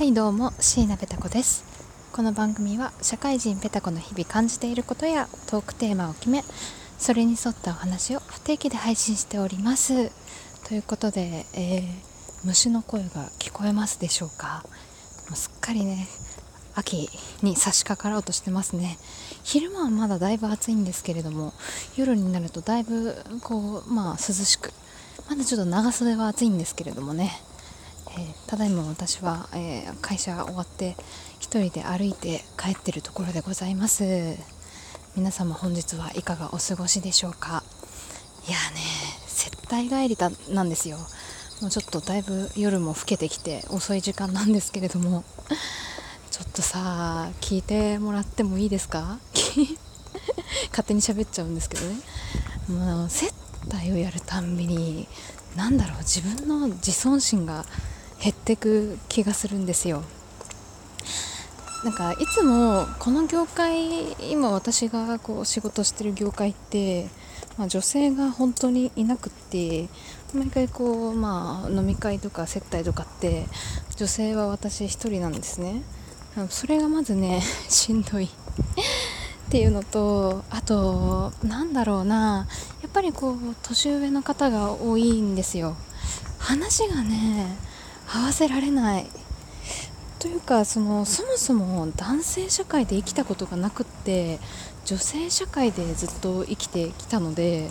はいどうも椎名ペタ子です。この番組は社会人ペタ子の日々感じていることやトークテーマを決めそれに沿ったお話を不定期で配信しております。ということで、えー、虫の声が聞こえますでしょうか？もうすっかりね秋に差し掛かろうとしてますね。昼間はまだだいぶ暑いんですけれども夜になるとだいぶこうまあ涼しくまだちょっと長袖は暑いんですけれどもね。えー、ただいま私は、えー、会社終わって1人で歩いて帰ってるところでございます。皆様本日はいかがお過ごしでしょうか？いやね接待帰りだなんですよ。もうちょっとだいぶ夜も更けてきて遅い時間なんですけれども。ちょっとさ聞いてもらってもいいですか？勝手に喋っちゃうんですけどね。もう接待をやるたんびに何だろう自分の自尊心が減ってく気がするんですよ。なんかいつもこの業界今私がこう仕事してる業界って、まあ、女性が本当にいなくって毎回こう、まあ、飲み会とか接待とかって女性は私1人なんですね。それがまずね しんどい。っていうのとあとなんだろうなやっぱりこう年上の方が多いんですよ。話がね合わせられない。というかそのそもそも男性社会で生きたことがなくって女性社会でずっと生きてきたので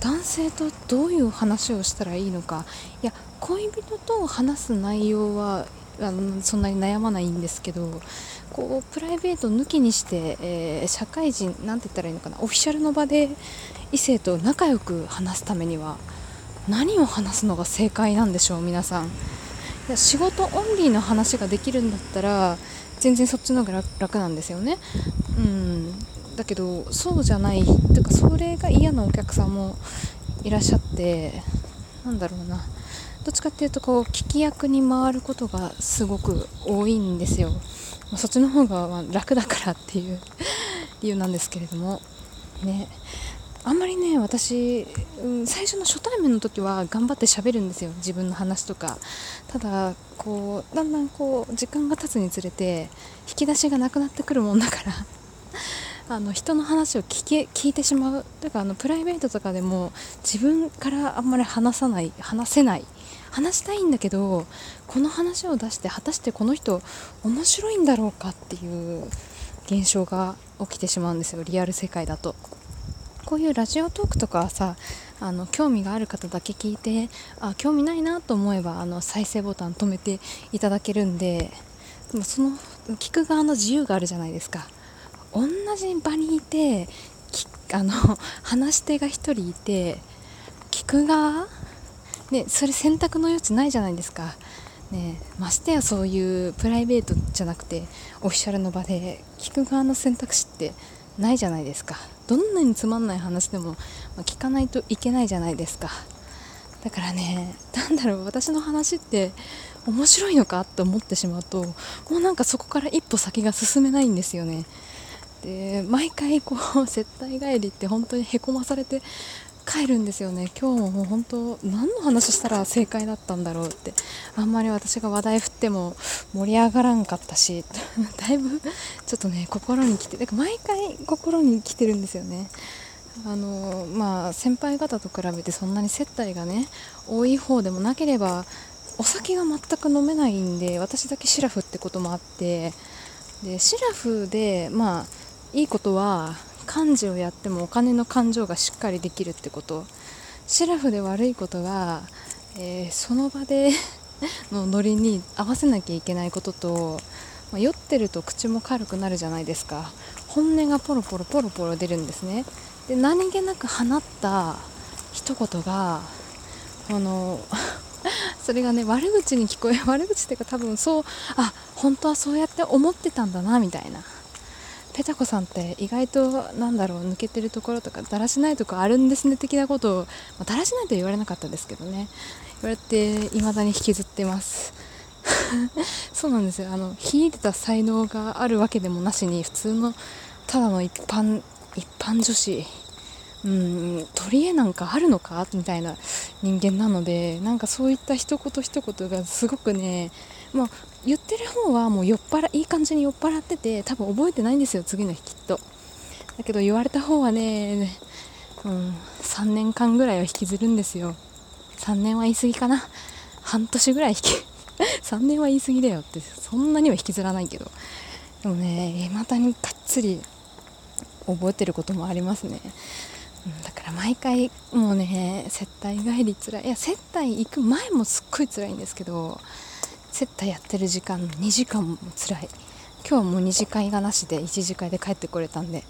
男性とどういう話をしたらいいのか。いや恋人と話す内容はあのそんなに悩まないんですけどこうプライベート抜きにして、えー、社会人なんて言ったらいいのかな。オフィシャルの場で異性と仲良く話すためには何を話すのが正解なんでしょう皆さん。や仕事オンリーの話ができるんだったら全然そっちの方が楽なんですよね。うん。だけどそうじゃない。というかそれが嫌なお客さんもいらっしゃってなんだろうな。どっちかっていうとこう聞き役に回ることがすごく多いんですよ。そっちの方が楽だからっていう理由なんですけれども。ね。あんまりね私、うん、最初の初対面の時は頑張って喋るんですよ。自分の話とか。ただこうだんだんこう時間が経つにつれて引き出しがなくなってくるもんだから。あの人の話を聞け聞いてしまう。というかあのプライベートとかでも自分からあんまり話さない話せない。話したいんだけどこの話を出して果たしてこの人面白いんだろうかっていう現象が起きてしまうんですよ。リアル世界だと。こういうラジオトークとかはさあの興味がある方だけ聞いてあ興味ないなと思えばあの再生ボタン止めていただけるんでその聞く側の自由があるじゃないですか。同じ場にいてあの話し手が1人いて聞く側ねそれ選択の余地ないじゃないですか。ねましてやそういうプライベートじゃなくてオフィシャルの場で聞く側の選択肢ってないじゃないですか。どんなにつまんない話でも、聞かないといけないじゃないですか。だからね何だろう私の話って面白いのかって思ってしまうともうなんかそこから一歩先が進めないんですよね。で毎回こう 接待帰りって本当にへこまされて帰るんですよね。今日ももう本当何の話したら正解だったんだろうって。あんまり私が話題振っても盛り上がらんかったし。だいぶちょっとね心に来てだから毎回心に来てるんですよね。あのまあ先輩方と比べてそんなに接待がね多い方でもなければお酒が全く飲めないんで私だけシラフってこともあって。でシラフでまあいいことは幹事をやってもお金の勘定がしっかりできるってこと。シラフで悪いことが、えー、その場で のノリに合わせなきゃいけないことと、まあ、酔ってると口も軽くなるじゃないですか。本音がポロポロポロポロ出るんですね。で何気なく放った一言がこの それがね悪口に聞こえ悪口っていうか多分そうあ本当はそうやって思ってたんだなみたいな。ペタコさんって意外となんだろう抜けてるところとかだらしないとこあるんですね的なことを、まあ、だらしないと言われなかったですけどね。言われて未だに引きずってます。そうなんですよ。あの秀でた才能があるわけでもなしに普通のただの一般一般女子。うん取り柄なんかあるのか？みたいな人間なのでなんかそういった一言一言がすごくねもう言ってる方はもう酔っ払いい感じに酔っ払ってて多分覚えてないんですよ次の日きっと。だけど言われた方はねうん、3年間ぐらいは引きずるんですよ。3年は言い過ぎかな。半年ぐらい引き 3年は言い過ぎだよってそんなには引きずらないけど。でもねまたにがっつり覚えてることもありますね、だから毎回もうね接待帰りつらい。いや接待行く前もすっごい辛いんですけど接待やってる時間2時間も辛い。今日はもう2次会がなしで1次会で帰ってこれたんで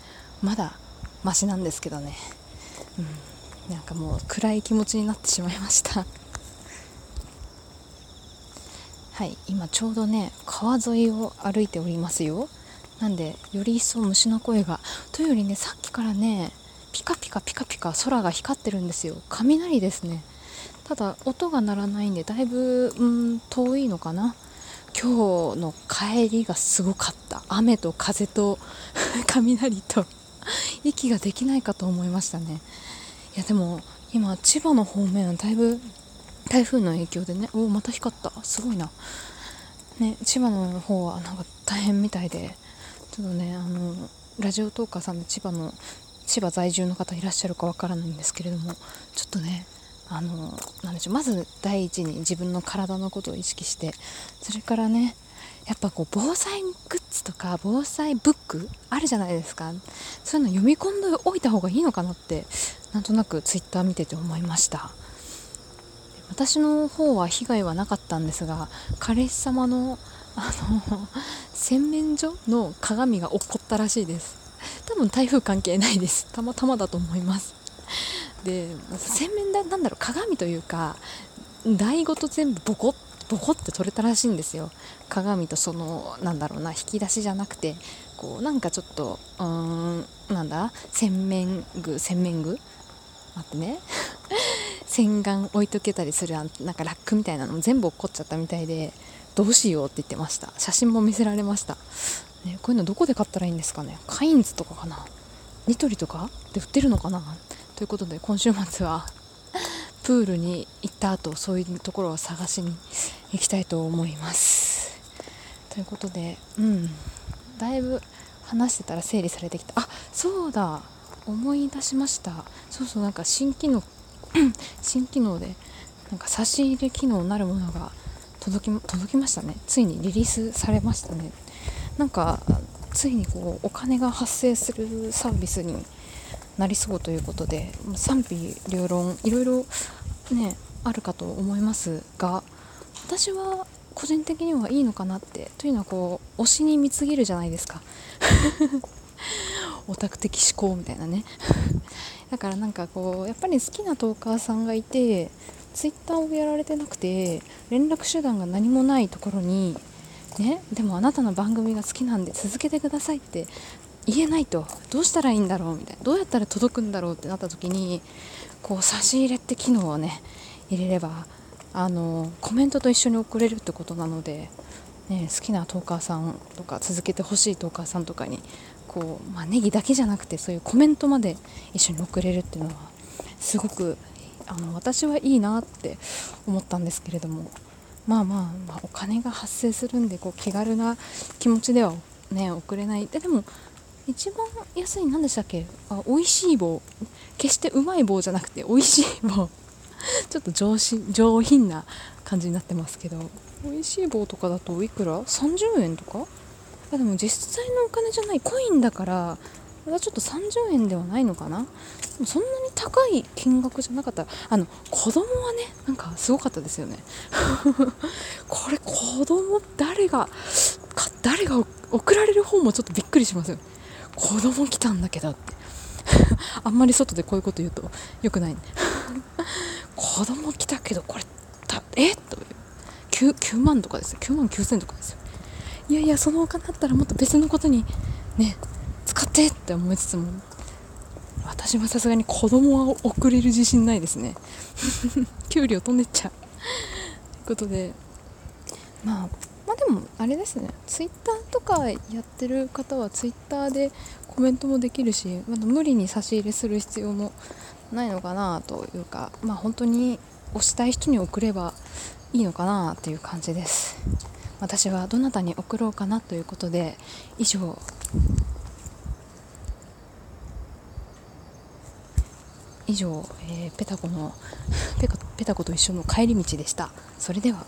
まだマシなんですけどね。うん、なんかもう暗い気持ちになってしまいました。はい。今ちょうどね川沿いを歩いておりますよ。なんでより一層虫の声が。というよりねさっきからねピカピカピカピカ空が光ってるんですよ。雷ですね。ただ音が鳴らないんでだいぶん遠いのかな。今日の帰りがすごかった。雨と風と 雷と息ができないかと思いましたね。いやでも今千葉の方面だいぶ台風の影響でね。おおまた光った。すごいな。ね千葉の方はなんか大変みたいで。ちょっとねあのラジオトーカーさんで千葉の千葉在住の方いらっしゃるかわからないんですけれども。ちょっとねあのなんでしょうまず第一に自分の体のことを意識してそれからねやっぱこう防災グッズとか防災ブックあるじゃないですか。そういうの読み込んでおいた方がいいのかなってなんとなくツイッター見てて思いました。私の方は被害はなかったんですが彼氏様のあの洗面所の鏡が落っこったらしいです。多分台風関係ないです。たまたまだと思います。で洗面台なんだろう鏡というか台ごと全部ボコッボコって取れたらしいんですよ。鏡とそのなんだろうな引き出しじゃなくてこうなんかちょっとうーんなんだ洗面具洗面具？待ってね。洗顔置いとけたりするなんかラックみたいなのも全部落っこっちゃったみたいでどうしようって言ってました。写真も見せられました、ね、こういうのどこで買ったらいいんですかね。カインズとかかな。ニトリとか？で売ってるのかな。ということで今週末はプールに行った後そういうところを探しに行きたいと思います。ということでうん。だいぶ話してたら整理されてきた。あそうだ。思い出しました。そうそうなんか新機能 新機能でなんか差し入れ機能なるものが届き届きましたね。ついにリリースされましたね。なんかついにこうお金が発生するサービスになりそうということで賛否両論いろいろねあるかと思いますが私は個人的にはいいのかなってというのはこう推しに貢げるじゃないですか。オタク的思考みたいなね。だからなんかこうやっぱり好きなトーカーさんがいてツイッターをやられてなくて連絡手段が何もないところにねでもあなたの番組が好きなんで続けてくださいって言えないと。どうしたらいいんだろうみたいな。どうやったら届くんだろうってなった時にこう差し入れって機能をね入れればあのコメントと一緒に送れるってことなので、ね、好きなトーカーさんとか続けてほしいトーカーさんとかにこう、まあ、ネギだけじゃなくてそういうコメントまで一緒に送れるっていうのはすごくあの私はいいなって思ったんですけれども。まあまあ、まあ、お金が発生するんでこう気軽な気持ちではね送れない。ででも一番安い何でしたっけ？あ美味しい棒。決してうまい棒じゃなくて美味しい棒。ちょっと上品上品な感じになってますけど。美味しい棒とかだといくら ?30 円とか？あでも実際のお金じゃない。コインだからこれはちょっと30円ではないのかな？そんなに高い金額じゃなかった。あの子供はねなんかすごかったですよね。これ子供誰が誰が送られる方もちょっとびっくりしますよ。子供来たんだけどって。あんまり外でこういうこと言うと良くないね。子供来たけどこれたえと 9, 9万とかですよ。9万9000とかですよ。いやいやそのお金だったらもっと別のことにね使ってって思いつつも私はさすがに子供は送れる自信ないですね。給料飛んでっちゃう。ということでまああでもあれですね。ツイッターとかやってる方はツイッターでコメントもできるし、ま無理に差し入れする必要もないのかなというかまあ本当に推したい人に送ればいいのかなっていう感じです。私はどなたに送ろうかなということで以上。以上、えー、ペタコのペタコと一緒の帰り道でした。それでは。